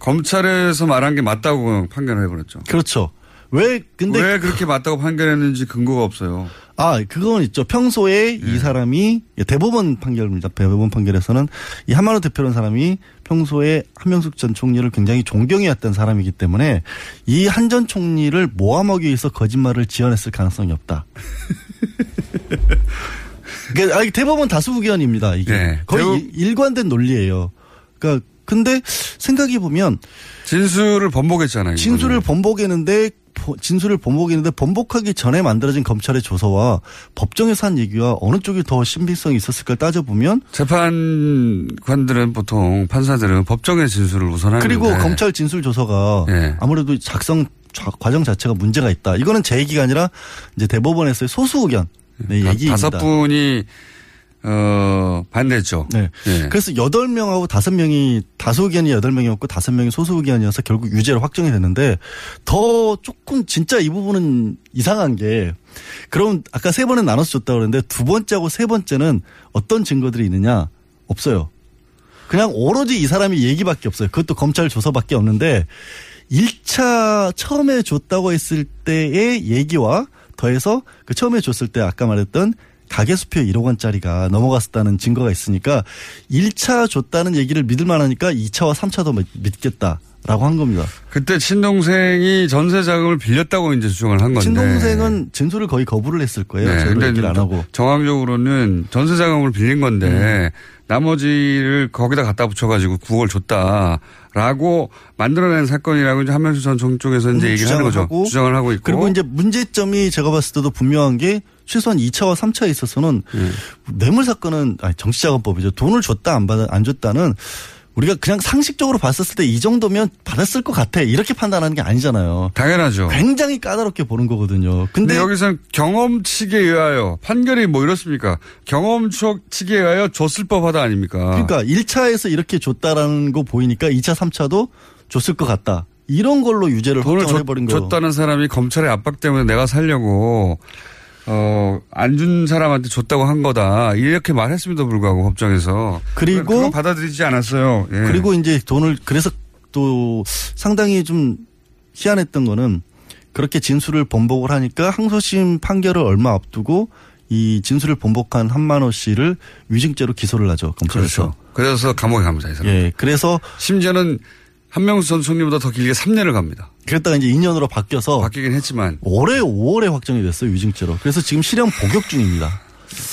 검찰에서 말한 게 맞다고 판결을 해버렸죠. 그렇죠. 왜 근데 왜 그렇게 맞다고 판결했는지 근거가 없어요. 아, 그건 있죠. 평소에 네. 이 사람이 대법원 판결입니다. 대법원 판결에서는 이 한만호 대표라는 사람이 평소에 한명숙 전 총리를 굉장히 존경해왔던 사람이기 때문에 이 한 전 총리를 모함하기 위해서 거짓말을 지어냈을 가능성이 없다. 그러니까 대법원 다수 의견입니다. 이게 네. 거의 대부- 일- 일관된 논리예요. 그러니까 근데 생각해 보면 진술을 번복했잖아요. 진술을 번복했는데 보- 진술을 번복했는데 번복하기 전에 만들어진 검찰의 조서와 법정에서 한 얘기와 어느 쪽이 더 신빙성이 있었을까 따져보면 재판관들은 보통 판사들은 법정의 진술을 우선하는데 그리고 검찰 진술 조서가 예. 아무래도 작성 자- 과정 자체가 문제가 있다. 이거는 제 얘기가 아니라 이제 대법원에서의 소수 의견 네, 다- 얘기입니다. 다섯 분이 어 반대했죠. 네. 예. 그래서 여덟 명하고 다섯 명이 다수 의견이 여덟 명이었고 다섯 명이 소수 의견이어서 결국 유죄로 확정이 됐는데 더 조금 진짜 이 부분은 이상한 게 그럼 아까 세 번은 나눠서 줬다 그러는데 두 번째하고 세 번째는 어떤 증거들이 있느냐 없어요. 그냥 오로지 이 사람이 얘기밖에 없어요. 그것도 검찰 조서밖에 없는데 1차 처음에 줬다고 했을 때의 얘기와 더해서 그 처음에 줬을 때 아까 말했던 가계수표 1억 원짜리가 넘어갔었다는 증거가 있으니까 1차 줬다는 얘기를 믿을 만하니까 2차와 3차도 믿겠다 라고 한 겁니다. 그때 친동생이 전세 자금을 빌렸다고 이제 주장을 한 건데. 친동생은 진술을 거의 거부를 했을 거예요. 네, 근데 얘기를 안 하고. 정황적으로는 전세 자금을 빌린 건데 음. 나머지를 거기다 갖다 붙여가지고 9억을 줬다라고 만들어낸 사건이라고 이제 한명수 전 총 쪽에서 이제 얘기를 하는 거죠. 주장을 하고 있고. 그리고 이제 문제점이 제가 봤을 때도 분명한 게 최소한 2차와 3차에 있어서는 네. 뇌물 사건은 아니 정치자금법이죠. 돈을 줬다 안 받아 안 줬다는 우리가 그냥 상식적으로 봤었을 때 이 정도면 받았을 것 같아 이렇게 판단하는 게 아니잖아요. 당연하죠. 굉장히 까다롭게 보는 거거든요. 근데, 근데 여기서는 경험치에 의하여 판결이 뭐 이렇습니까? 경험치에 의하여 줬을 법하다 아닙니까? 그러니까 1차에서 이렇게 줬다라는 거 보이니까 2차, 3차도 줬을 것 같다. 이런 걸로 유죄를 돈을 확정을 줬, 해버린 거. 줬다는 사람이 검찰의 압박 때문에 내가 살려고 어, 안 준 사람한테 줬다고 한 거다. 이렇게 말했음에도 불구하고 법정에서. 그리고 받아들이지 않았어요. 예. 그리고 이제 돈을 그래서 또 상당히 좀 희한했던 거는 그렇게 진술을 번복을 하니까 항소심 판결을 얼마 앞두고 이 진술을 번복한 한만호 씨를 위증죄로 기소를 하죠 검찰에서. 그렇죠. 그래서 감옥에 갑니다. 이 사람. 예, 그래서 심지어는 한명수 전 총리보다 더 길게 3년을 갑니다. 그랬다가 이제 2년으로 바뀌어서 바뀌긴 했지만 올해 5월에 확정이 됐어요 위증죄로. 그래서 지금 실형 복역 중입니다.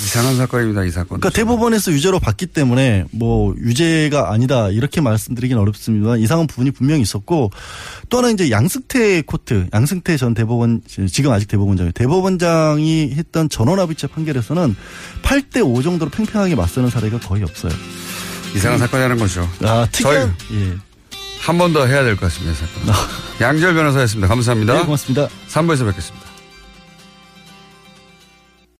이상한 사건입니다. 이 사건. 그러니까 대법원에서 유죄로 봤기 때문에 뭐 유죄가 아니다 이렇게 말씀드리긴 어렵습니다만 이상한 부분이 분명히 있었고 또 하나 이제 양승태 코트 양승태 전 대법원 지금 아직 대법원장이에요. 대법원장이 했던 전원합의체 판결에서는 8대 5 정도로 팽팽하게 맞서는 사례가 거의 없어요. 이상한 사건이라는 거죠. 아 특이한 예. 한 번 더 해야 될 것 같습니다. 이 사건. 양지열 변호사였습니다. 감사합니다. 네, 고맙습니다. 3부에서 뵙겠습니다.